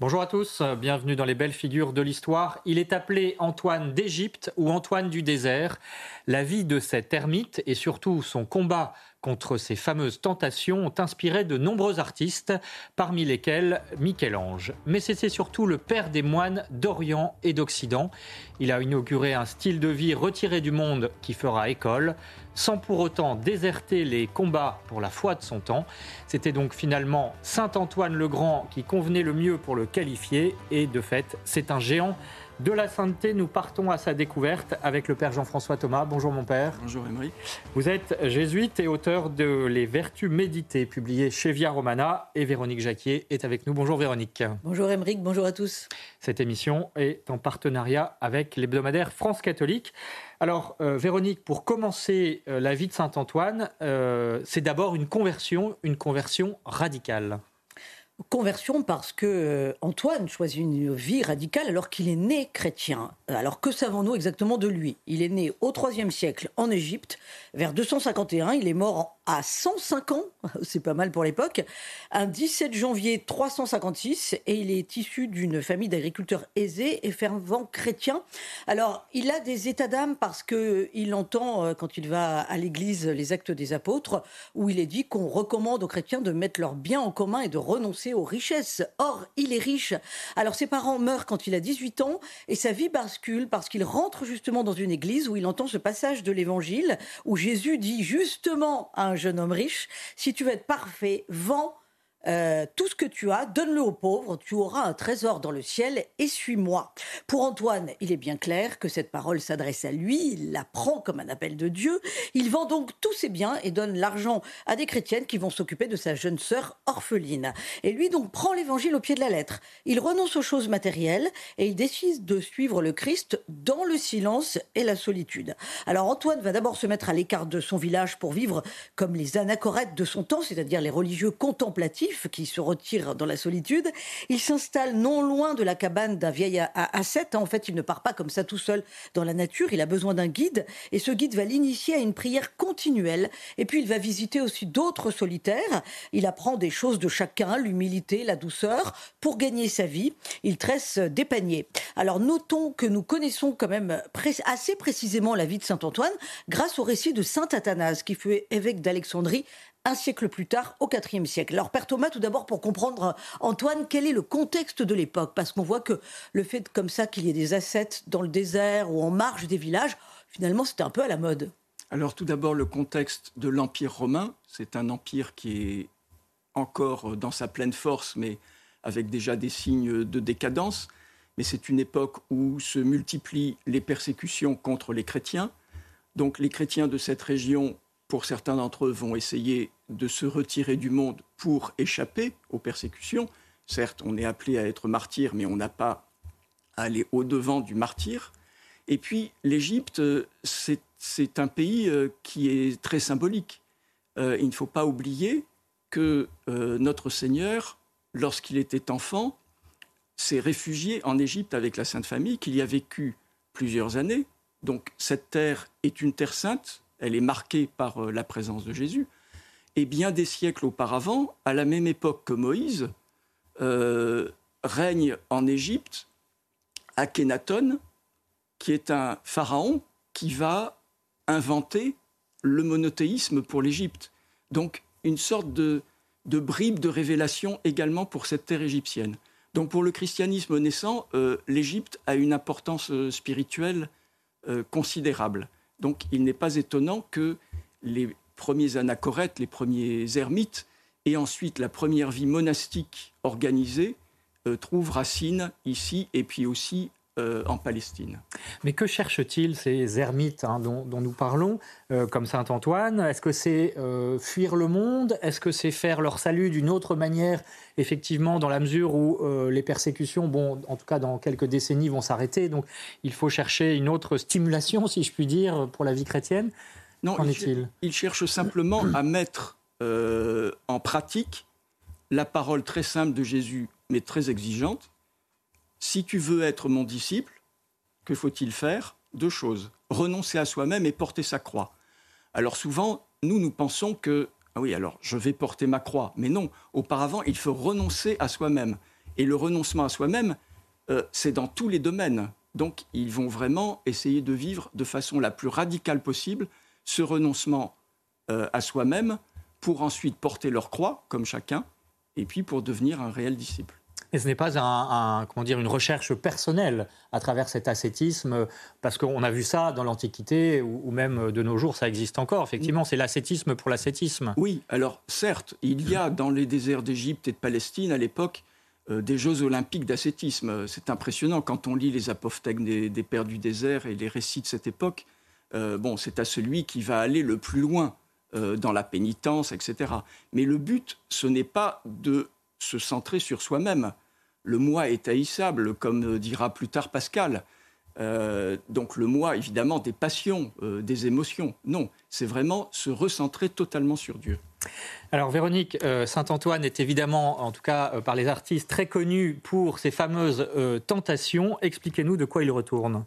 Bonjour à tous, bienvenue dans les belles figures de l'histoire. Il est appelé Antoine d'Égypte ou Antoine du désert. La vie de cet ermite et surtout son combat contre ces fameuses tentations ont inspiré de nombreux artistes, parmi lesquels Michel-Ange. Mais c'est surtout le père des moines d'Orient et d'Occident. Il a inauguré un style de vie retiré du monde qui fera école, sans pour autant déserter les combats pour la foi de son temps. C'était donc finalement Saint Antoine le Grand qui convenait le mieux pour le qualifier, et de fait, c'est un géant de la sainteté, nous partons à sa découverte avec le Père Jean-François Thomas. Bonjour mon Père. Bonjour Emery. Vous êtes jésuite et auteur de Les Vertus méditées, publié chez Via Romana, et Véronique Jacquier est avec nous. Bonjour Véronique. Bonjour Émeric, bonjour à tous. Cette émission est en partenariat avec l'hebdomadaire France Catholique. Alors euh, Véronique, pour commencer euh, la vie de Saint Antoine, euh, c'est d'abord une conversion, une conversion radicale. Conversion parce que euh, Antoine choisit une vie radicale alors qu'il est né chrétien. Alors que savons-nous exactement de lui? Il est né au IIIe siècle en Égypte, vers 251. Il est mort à 105 ans, c'est pas mal pour l'époque, un 17 janvier 356, et il est issu d'une famille d'agriculteurs aisés et fervents chrétiens. Alors, il a des états d'âme parce que il entend euh, quand il va à l'église les actes des apôtres, où il est dit qu'on recommande aux chrétiens de mettre leurs biens en commun et de renoncer aux richesses. Or, il est riche. Alors, ses parents meurent quand il a 18 ans, et sa vie bascule parce qu'il rentre justement dans une église où il entend ce passage de l'évangile, où Jésus dit justement à un jeune homme riche, si tu veux être parfait, vends euh, tout ce que tu as, donne-le aux pauvres, tu auras un trésor dans le ciel et suis-moi. Pour Antoine, il est bien clair que cette parole s'adresse à lui, il la prend comme un appel de Dieu, il vend donc tous ses biens et donne l'argent à des chrétiennes qui vont s'occuper de sa jeune sœur orpheline. Et lui donc prend l'évangile au pied de la lettre. Il renonce aux choses matérielles et il décide de suivre le Christ dans le silence et la solitude. Alors Antoine va d'abord se mettre à l'écart de son village pour vivre comme les anachorètes de son temps, c'est-à-dire les religieux contemplatifs qui se retire dans la solitude. Il s'installe non loin de la cabane d'un vieil ascète. En fait, il ne part pas comme ça tout seul dans la nature. Il a besoin d'un guide et ce guide va l'initier à une prière continuelle. Et puis, il va visiter aussi d'autres solitaires. Il apprend des choses de chacun, l'humilité, la douceur. Pour gagner sa vie, il tresse des paniers. Alors, notons que nous connaissons quand même assez précisément la vie de Saint Antoine grâce au récit de Saint Athanase, qui fut évêque d'Alexandrie un siècle plus tard, au IVe siècle. Alors, Père Thomas, tout d'abord, pour comprendre, Antoine, quel est le contexte de l'époque? Parce qu'on voit que le fait comme ça qu'il y ait des ascètes dans le désert ou en marge des villages, finalement, c'était un peu à la mode. Alors, tout d'abord, le contexte de l'Empire romain. C'est un empire qui est encore dans sa pleine force, mais avec déjà des signes de décadence. Mais c'est une époque où se multiplient les persécutions contre les chrétiens. Donc, les chrétiens de cette région pour certains d'entre eux, vont essayer de se retirer du monde pour échapper aux persécutions. Certes, on est appelé à être martyr, mais on n'a pas à aller au-devant du martyr. Et puis, l'Égypte, c'est un pays euh, qui est très symbolique. Euh, il ne faut pas oublier que euh, notre Seigneur, lorsqu'il était enfant, s'est réfugié en Égypte avec la Sainte Famille, qu'il y a vécu plusieurs années. Donc cette terre est une terre sainte, elle est marquée par euh, la présence de Jésus. Et bien des siècles auparavant, à la même époque que Moïse, euh, règne en Égypte Akhenaton, qui est un pharaon qui va inventer le monothéisme pour l'Égypte. Donc une sorte de, bribe de révélation également pour cette terre égyptienne. Donc pour le christianisme naissant, euh, l'Égypte a une importance spirituelle considérable. Donc il n'est pas étonnant que les premiers anachorètes, les premiers ermites, et ensuite la première vie monastique organisée euh, trouvent racine ici et puis aussi euh, en Palestine. Mais que cherchent-ils ces ermites hein, dont, nous parlons, euh, comme Saint Antoine Est-ce que c'est euh, fuir le monde? Est-ce que c'est faire leur salut d'une autre manière, effectivement, dans la mesure où les persécutions, bon, en tout cas dans quelques décennies, vont s'arrêter? Donc il faut chercher une autre stimulation, si je puis dire, pour la vie chrétienne. Non, Qu'en est-il? il cherche simplement à mettre en pratique la parole très simple de Jésus, mais très exigeante si tu veux être mon disciple, que faut-il faire Deux choses. Renoncer à soi-même et porter sa croix. Alors souvent, nous, nous pensons que, ah oui, alors je vais porter ma croix. Mais non, auparavant, il faut renoncer à soi-même. Et le renoncement à soi-même, euh, c'est dans tous les domaines. Donc, ils vont vraiment essayer de vivre de façon la plus radicale possible ce renoncement euh, à soi-même pour ensuite porter leur croix, comme chacun, et puis pour devenir un réel disciple. Et ce n'est pas un, une recherche personnelle à travers cet ascétisme, parce qu'on a vu ça dans l'Antiquité ou, même de nos jours, ça existe encore. Effectivement, c'est l'ascétisme pour l'ascétisme. Oui, alors certes, il y a dans les déserts d'Égypte et de Palestine à l'époque euh, des Jeux olympiques d'ascétisme. C'est impressionnant quand on lit les apophthegmes des, pères du désert et les récits de cette époque. Euh, bon, c'est à celui qui va aller le plus loin euh, dans la pénitence, etc. Mais le but, ce n'est pas de se centrer sur soi-même. Le moi est haïssable, comme dira plus tard Pascal. Euh, donc le moi, évidemment, des passions, euh, des émotions. Non, c'est vraiment se recentrer totalement sur Dieu. Alors Véronique, euh, Saint-Antoine est évidemment, en tout cas par les artistes, très connu pour ses fameuses tentations. Expliquez-nous de quoi il retourne.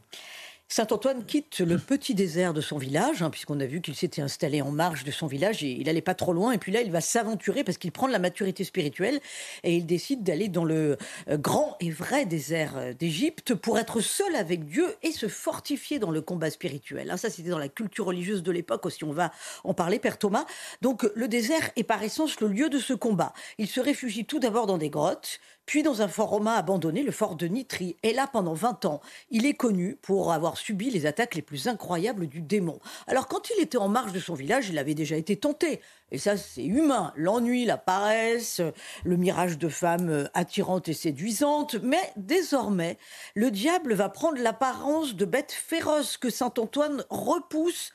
Saint Antoine quitte le petit désert de son village, hein, puisqu'on a vu qu'il s'était installé en marge de son village et il n'allait pas trop loin. Et puis là, il va s'aventurer parce qu'il prend de la maturité spirituelle et il décide d'aller dans le euh, grand et vrai désert euh, d'Égypte pour être seul avec Dieu et se fortifier dans le combat spirituel. Hein, ça, c'était dans la culture religieuse de l'époque aussi. On va en parler, Père Thomas. Donc, le désert est par essence le lieu de ce combat. Il se réfugie tout d'abord dans des grottes, puis dans un fort romain abandonné, le fort de Nitrie. Et là, pendant 20 ans, il est connu pour avoir subi les attaques les plus incroyables du démon. Alors quand il était en marge de son village, il avait déjà été tenté. Et ça, c'est humain. L'ennui, la paresse, le mirage de femmes attirantes et séduisantes. Mais désormais, le diable va prendre l'apparence de bête féroce que Saint Antoine repousse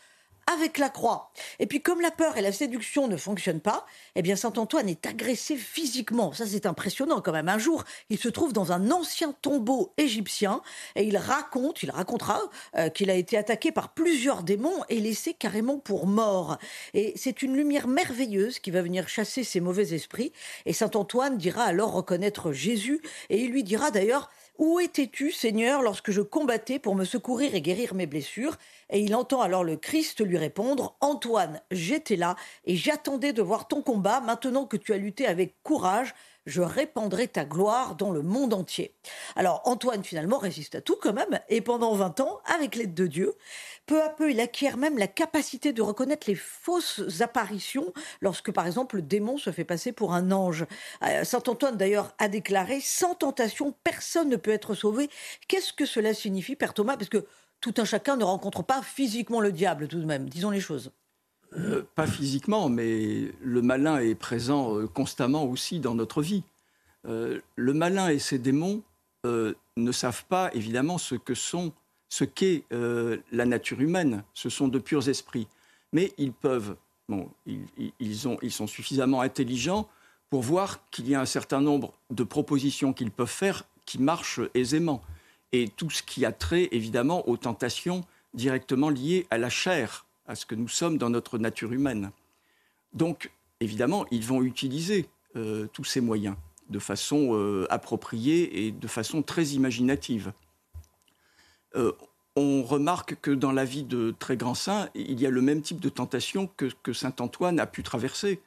avec la croix. Et puis comme la peur et la séduction ne fonctionnent pas, eh bien Saint Antoine est agressé physiquement. Ça c'est impressionnant quand même. Un jour, il se trouve dans un ancien tombeau égyptien et il raconte, il racontera euh, qu'il a été attaqué par plusieurs démons et laissé carrément pour mort. Et c'est une lumière merveilleuse qui va venir chasser ces mauvais esprits. Et Saint Antoine dira alors reconnaître Jésus et il lui dira d'ailleurs où étais-tu, Seigneur, lorsque je combattais pour me secourir et guérir mes blessures? Et il entend alors le Christ lui répondre Antoine, j'étais là et j'attendais de voir ton combat. Maintenant que tu as lutté avec courage, je répandrai ta gloire dans le monde entier. Alors Antoine finalement résiste à tout quand même, et pendant 20 ans, avec l'aide de Dieu, peu à peu il acquiert même la capacité de reconnaître les fausses apparitions lorsque par exemple le démon se fait passer pour un ange. Euh, Saint Antoine d'ailleurs a déclaré, sans tentation, personne ne peut être sauvé. Qu'est-ce que cela signifie, Père Thomas? Parce que tout un chacun ne rencontre pas physiquement le diable tout de même, disons les choses. Euh, pas physiquement, mais le malin est présent euh, constamment aussi dans notre vie. Euh, le malin et ses démons ne savent pas évidemment ce que sont, ce qu'est la nature humaine. Ce sont de purs esprits, mais ils peuvent, bon, ils, ont, ils sont suffisamment intelligents pour voir qu'il y a un certain nombre de propositions qu'ils peuvent faire qui marchent aisément. Et tout ce qui a trait évidemment aux tentations directement liées à la chair, à ce que nous sommes dans notre nature humaine. Donc, évidemment, ils vont utiliser euh, tous ces moyens de façon euh, appropriée et de façon très imaginative. Euh, on remarque que dans la vie de très grands saints, il y a le même type de tentation que, saint Antoine a pu traverser.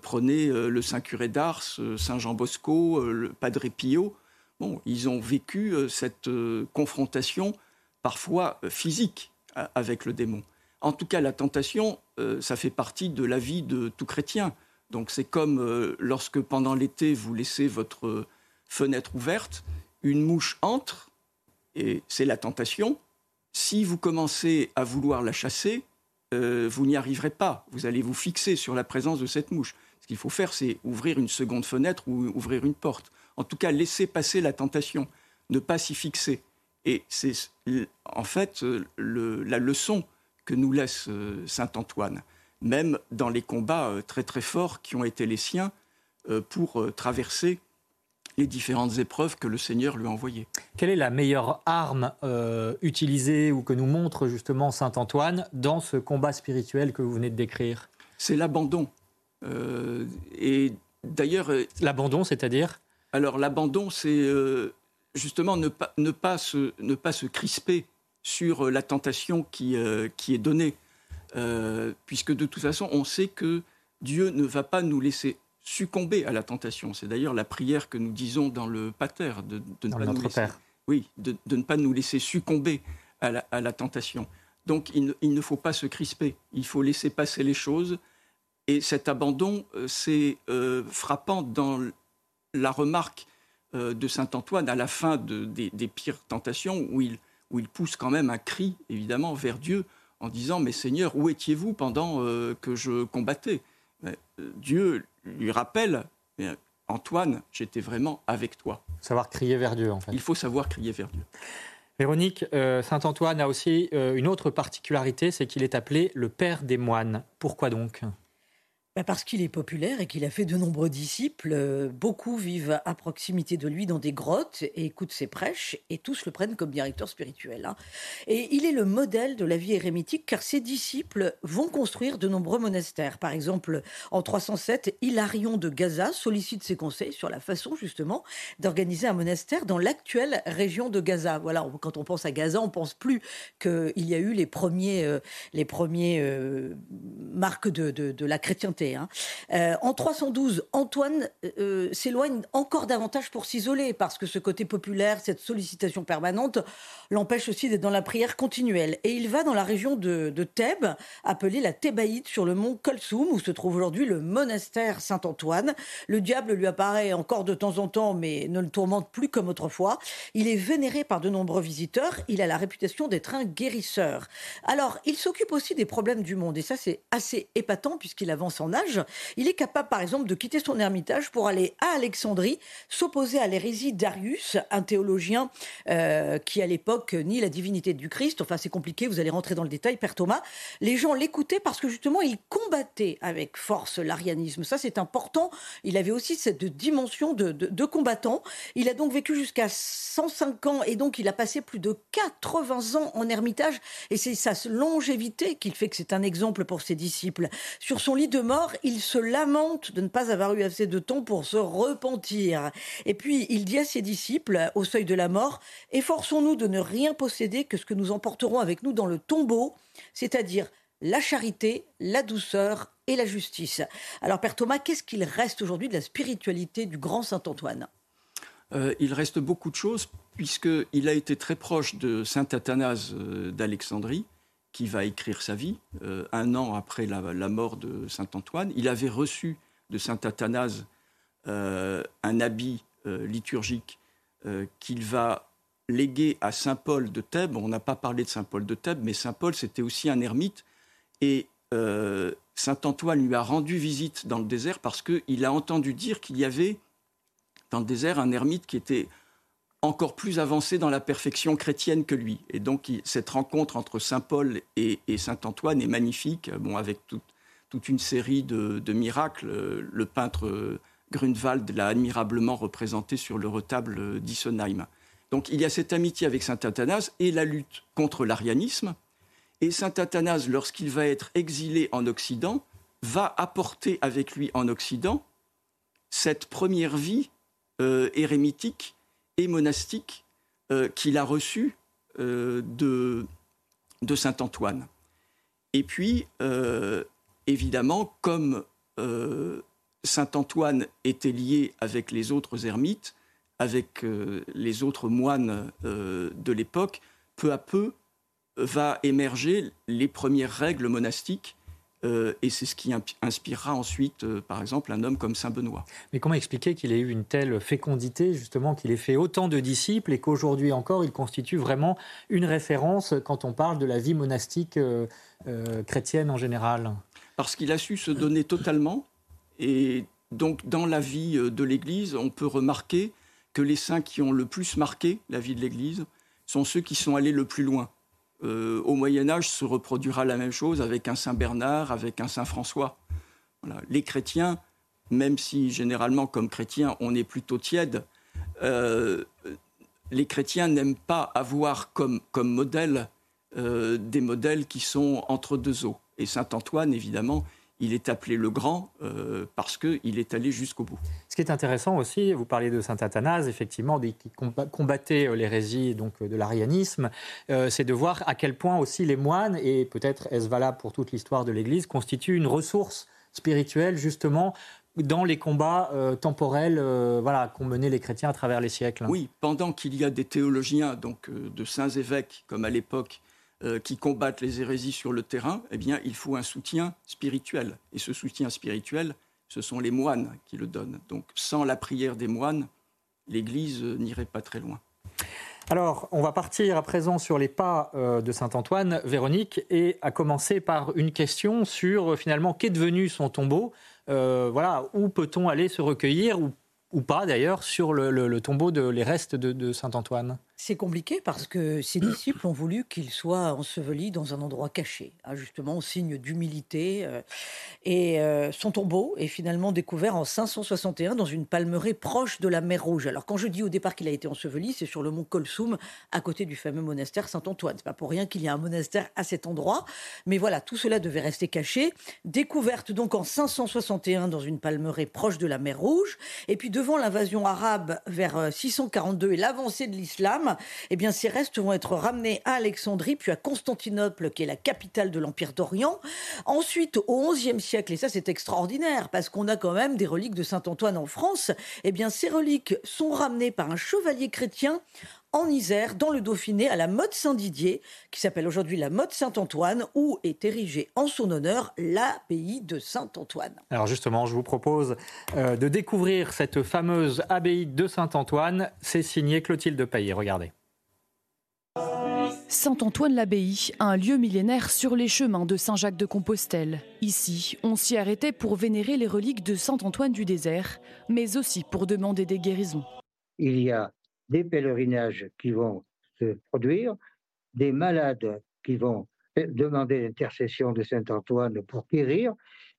prenez le saint curé d'Ars, saint Jean Bosco, le Padre Pio. Bon, ils ont vécu cette confrontation parfois physique avec le démon. En tout cas, la tentation, euh, ça fait partie de la vie de tout chrétien. Donc c'est comme euh, lorsque pendant l'été, vous laissez votre fenêtre ouverte, une mouche entre, et c'est la tentation. Si vous commencez à vouloir la chasser, euh, vous n'y arriverez pas. Vous allez vous fixer sur la présence de cette mouche. Ce qu'il faut faire, c'est ouvrir une seconde fenêtre ou ouvrir une porte. En tout cas, laisser passer la tentation, ne pas s'y fixer. Et c'est en fait la leçon que nous laisse Saint Antoine, même dans les combats très très forts qui ont été les siens pour traverser les différentes épreuves que le Seigneur lui a envoyées. Quelle est la meilleure arme euh, utilisée ou que nous montre justement Saint Antoine dans ce combat spirituel que vous venez de décrire? C'est l'abandon. Euh, et d'ailleurs... Euh, l'abandon, c'est-à-dire? Alors l'abandon, c'est justement ne pas, ne, pas se, ne pas se crisper sur la tentation qui, qui est donnée. puisque de toute façon, on sait que Dieu ne va pas nous laisser succomber à la tentation. C'est d'ailleurs la prière que nous disons dans le Pater, de, ne pas nous laisser, oui, de, ne pas nous laisser succomber à la, tentation. Donc il ne, faut pas se crisper, il faut laisser passer les choses. Et cet abandon, euh, c'est euh, frappant dans la remarque euh, de Saint Antoine à la fin des, pires tentations, où il, où il pousse quand même un cri, évidemment, vers Dieu, en disant, mais Seigneur, où étiez-vous pendant que je combattais? Dieu lui rappelle, Antoine, j'étais vraiment avec toi. Savoir crier vers Dieu, en fait. Il faut savoir crier vers Dieu. Véronique, euh, Saint Antoine a aussi euh, une autre particularité, c'est qu'il est appelé le père des moines. Pourquoi donc? Bah, parce qu'il est populaire et qu'il a fait de nombreux disciples. Euh, beaucoup vivent à proximité de lui dans des grottes et écoutent ses prêches et tous le prennent comme directeur spirituel. Hein. Et il est le modèle de la vie érémitique car ses disciples vont construire de nombreux monastères. Par exemple, en 307, Hilarion de Gaza sollicite ses conseils sur la façon justement d'organiser un monastère dans l'actuelle région de Gaza. Voilà, quand on pense à Gaza, on pense plus qu'il y a eu les premiers, euh, les premiers euh, marques de la chrétienté Hein. Euh, en 312, Antoine euh, s'éloigne encore davantage pour s'isoler, parce que ce côté populaire, cette sollicitation permanente, l'empêche aussi d'être dans la prière continuelle. Et il va dans la région de, Thèbes, appelée la Thébaïde, sur le mont Kolsoum, où se trouve aujourd'hui le monastère Saint-Antoine. Le diable lui apparaît encore de temps en temps, mais ne le tourmente plus comme autrefois. Il est vénéré par de nombreux visiteurs. Il a la réputation d'être un guérisseur. Alors, il s'occupe aussi des problèmes du monde, et ça c'est assez épatant puisqu'il avance en il est capable, par exemple, de quitter son ermitage pour aller à Alexandrie, s'opposer à l'hérésie d'Arius, un théologien euh, qui, à l'époque, nie la divinité du Christ. Enfin, c'est compliqué, vous allez rentrer dans le détail, Père Thomas. Les gens l'écoutaient parce que, justement, il combattait avec force l'arianisme. Ça, c'est important. Il avait aussi cette dimension de, de combattant. Il a donc vécu jusqu'à 105 ans et donc il a passé plus de 80 ans en ermitage. Et c'est sa longévité qui fait que c'est un exemple pour ses disciples. Sur son lit de mort, il se lamente de ne pas avoir eu assez de temps pour se repentir. Et puis, il dit à ses disciples, au seuil de la mort, Efforçons-nous de ne rien posséder que ce que nous emporterons avec nous dans le tombeau, c'est-à-dire la charité, la douceur et la justice. Alors, Père Thomas, qu'est-ce qu'il reste aujourd'hui de la spiritualité du grand Saint Antoine euh, Il reste beaucoup de choses, puisqu'il a été très proche de Saint Athanase euh, d'Alexandrie qui va écrire sa vie, euh, un an après la, mort de saint Antoine. Il avait reçu de saint Athanase euh, un habit euh, liturgique qu'il va léguer à saint Paul de Thèbes. On n'a pas parlé de saint Paul de Thèbes, mais saint Paul, c'était aussi un ermite. Et saint Antoine lui a rendu visite dans le désert parce qu'il a entendu dire qu'il y avait dans le désert un ermite qui était encore plus avancé dans la perfection chrétienne que lui. Et donc cette rencontre entre Saint Paul et, Saint Antoine est magnifique, bon, avec toute une série de, miracles. Le peintre Grunewald l'a admirablement représenté sur le retable d'Issenheim. Donc il y a cette amitié avec Saint Athanase et la lutte contre l'arianisme. Et Saint Athanase, lorsqu'il va être exilé en Occident, va apporter avec lui en Occident cette première vie euh, monastique euh, qu'il a reçu euh, de, de Saint Antoine. Et puis, euh, évidemment, comme Saint Antoine était lié avec les autres ermites, avec les autres moines de l'époque, peu à peu va émerger les premières règles monastiques euh, et c'est ce qui inspirera ensuite, euh, par exemple, un homme comme Saint Benoît. Mais comment expliquer qu'il ait eu une telle fécondité, justement, qu'il ait fait autant de disciples et qu'aujourd'hui encore, il constitue vraiment une référence quand on parle de la vie monastique euh, chrétienne en général? Parce qu'il a su se donner totalement. Et donc, dans la vie de l'Église, on peut remarquer que les saints qui ont le plus marqué la vie de l'Église, sont ceux qui sont allés le plus loin. Euh, au Moyen Âge se reproduira la même chose avec un Saint Bernard, avec un Saint François. Les chrétiens, même si généralement comme chrétiens on est plutôt tiède, euh, les chrétiens n'aiment pas avoir comme, modèle euh, des modèles qui sont entre deux eaux. Et Saint Antoine, évidemment, il est appelé le grand euh, parce qu'il est allé jusqu'au bout. Ce qui est intéressant aussi, vous parlez de saint Athanase, effectivement, qui combattait euh, l'hérésie donc euh, de l'arianisme, c'est de voir à quel point aussi les moines, et peut-être est-ce valable pour toute l'histoire de l'Église, constituent une ressource spirituelle justement dans les combats temporels voilà, qu'ont menés les chrétiens à travers les siècles. Oui, pendant qu'il y a des théologiens, donc de saints évêques, comme à l'époque, euh, qui combattent les hérésies sur le terrain, eh bien, il faut un soutien spirituel. Et ce soutien spirituel, ce sont les moines qui le donnent. Donc, sans la prière des moines, l'Église n'irait pas très loin. Alors, on va partir à présent sur les pas euh, de Saint Antoine, Véronique, et à commencer par une question sur euh, finalement qu'est devenu son tombeau. voilà, où peut-on aller se recueillir ou, pas d'ailleurs sur le, tombeau de les restes de Saint Antoine c'est compliqué parce que ses disciples ont voulu qu'il soit enseveli dans un endroit caché, hein, justement au signe d'humilité. Euh, et euh, son tombeau est finalement découvert en 561 dans une palmeraie proche de la mer Rouge. Alors quand je dis au départ qu'il a été enseveli, c'est sur le mont Colsoum, à côté du fameux monastère Saint-Antoine. C'est pas pour rien qu'il y a un monastère à cet endroit. Mais voilà, tout cela devait rester caché. Découverte donc en 561 dans une palmeraie proche de la mer Rouge. Et puis devant l'invasion arabe vers 642 euh, et l'avancée de l'islam, eh bien, ces restes vont être ramenés à Alexandrie, puis à Constantinople, qui est la capitale de l'Empire d'Orient. Ensuite, au XIe siècle, et ça c'est extraordinaire, parce qu'on a quand même des reliques de Saint-Antoine en France, eh bien, ces reliques sont ramenées par un chevalier chrétien en Isère, dans le Dauphiné, à la motte Saint-Didier, qui s'appelle aujourd'hui la motte Saint-Antoine, où est érigée en son honneur l'abbaye de Saint-Antoine. Alors justement, je vous propose euh, de découvrir cette fameuse abbaye de Saint-Antoine. C'est signé Clotilde Paillet. Regardez. Saint-Antoine-l'Abbaye, un lieu millénaire sur les chemins de Saint-Jacques de Compostelle. Ici, on s'y arrêtait pour vénérer les reliques de Saint-Antoine du désert, mais aussi pour demander des guérisons. Il y a des pèlerinages qui vont se produire, des malades qui vont demander l'intercession de Saint Antoine pour guérir.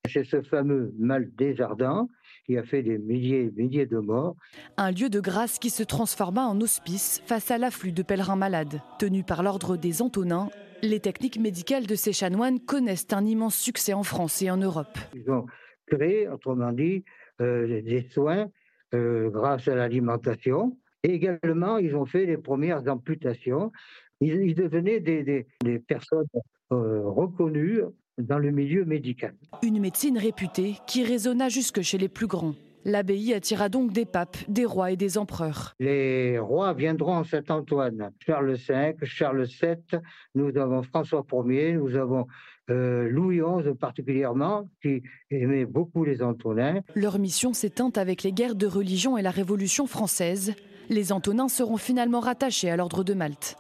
C'est ce fameux mal des ardents qui a fait des milliers et milliers de morts. Un lieu de grâce qui se transforma en hospice face à l'afflux de pèlerins malades. Tenus par l'ordre des Antonins, les techniques médicales de ces chanoines connaissent un immense succès en France et en Europe. Ils ont créé, autrement dit, euh, des soins euh, grâce à l'alimentation, et également, ils ont fait les premières amputations. Ils, devenaient des, personnes euh, reconnues dans le milieu médical. Une médecine réputée qui résonna jusque chez les plus grands. L'abbaye attira donc des papes, des rois et des empereurs. Les rois viendront en Saint-Antoine. Charles V, Charles VII, nous avons François Ier, nous avons euh, Louis XI particulièrement, qui aimait beaucoup les Antonins. Leur mission s'éteint avec les guerres de religion et la Révolution française. Les Antonins seront finalement rattachés à l'ordre de Malte.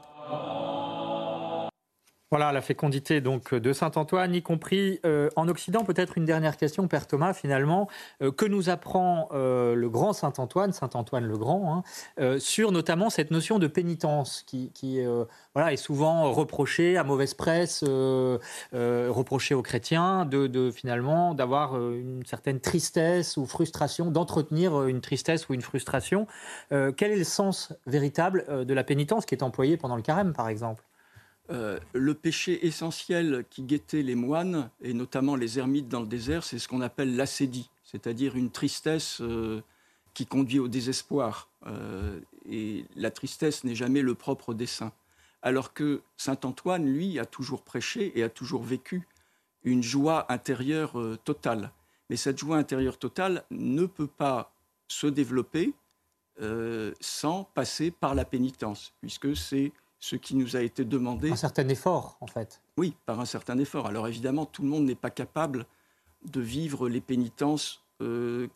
Voilà la fécondité donc de Saint Antoine, y compris euh, en Occident. Peut-être une dernière question, Père Thomas, finalement, euh, que nous apprend euh, le grand Saint Antoine, Saint Antoine le Grand, hein, sur notamment cette notion de pénitence qui, voilà est souvent reprochée à mauvaise presse, reprochée aux chrétiens de, de finalement d'avoir une certaine tristesse ou frustration, d'entretenir une tristesse ou une frustration. quel est le sens véritable de la pénitence qui est employée pendant le carême, par exemple? Euh, le péché essentiel qui guettait les moines, et notamment les ermites dans le désert, c'est ce qu'on appelle l'acédie, c'est-à-dire une tristesse euh, qui conduit au désespoir. Euh, et la tristesse n'est jamais le propre des saints. Alors que Saint Antoine, lui, a toujours prêché et a toujours vécu une joie intérieure totale. Mais cette joie intérieure totale ne peut pas se développer sans passer par la pénitence, puisque c'est ce qui nous a été demandé. Un certain effort, en fait. Oui, par un certain effort. Alors évidemment, tout le monde n'est pas capable de vivre les pénitences euh,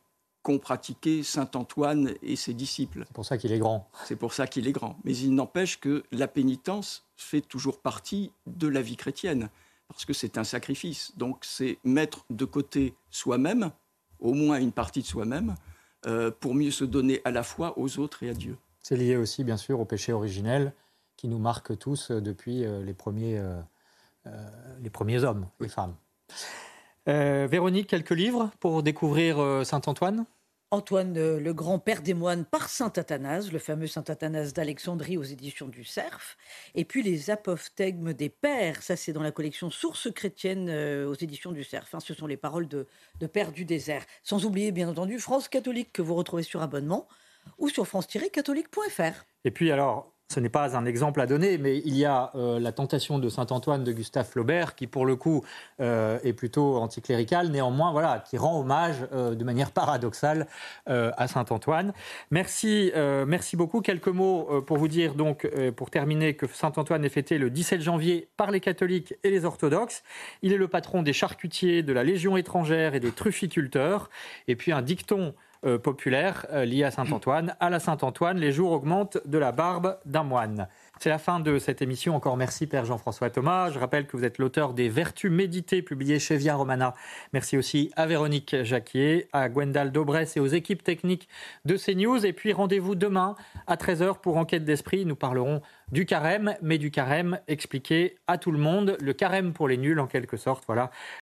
qu'ont pratiquées Saint Antoine et ses disciples. C'est pour ça qu'il est grand. C'est pour ça qu'il est grand. Mais il n'empêche que la pénitence fait toujours partie de la vie chrétienne, parce que c'est un sacrifice. Donc c'est mettre de côté soi-même, au moins une partie de soi-même, euh, pour mieux se donner à la fois aux autres et à Dieu. C'est lié aussi, bien sûr, au péché originel qui nous marque tous depuis les premiers, les premiers hommes, les femmes. Véronique, quelques livres pour découvrir Saint-Antoine Antoine? Le grand-père des moines par saint Athanase, le fameux saint Athanase d'Alexandrie aux éditions du Cerf, et puis les apophthegmes des pères, ça c'est dans la collection Sources chrétiennes euh, aux éditions du Cerf, ce sont les paroles de, de Père du désert. Sans oublier bien entendu France catholique que vous retrouvez sur abonnement ou sur france-catholique.fr. Et puis alors, ce n'est pas un exemple à donner, mais il y a euh, la tentation de Saint-Antoine de Gustave Flaubert, qui pour le coup euh, est plutôt anticlérical, néanmoins, voilà, qui rend hommage euh, de manière paradoxale à Saint-Antoine. Merci, merci beaucoup. Quelques mots pour vous dire, donc, pour terminer, que Saint-Antoine est fêté le 17 janvier par les catholiques et les orthodoxes. Il est le patron des charcutiers, de la Légion étrangère et des trufficulteurs. Et puis un dicton euh, populaire euh, lié à Saint-Antoine. À la Saint-Antoine, les jours augmentent de la barbe d'un moine. C'est la fin de cette émission. Encore merci, Père Jean-François Thomas. Je rappelle que vous êtes l'auteur des Vertus méditées publiées chez Via Romana. Merci aussi à Véronique Jacquier, à Gwendal Dobresse et aux équipes techniques de CNews. Et puis rendez-vous demain à 13h pour Enquête d'Esprit. Nous parlerons du carême, mais du carême expliqué à tout le monde. Le carême pour les nuls, en quelque sorte. Voilà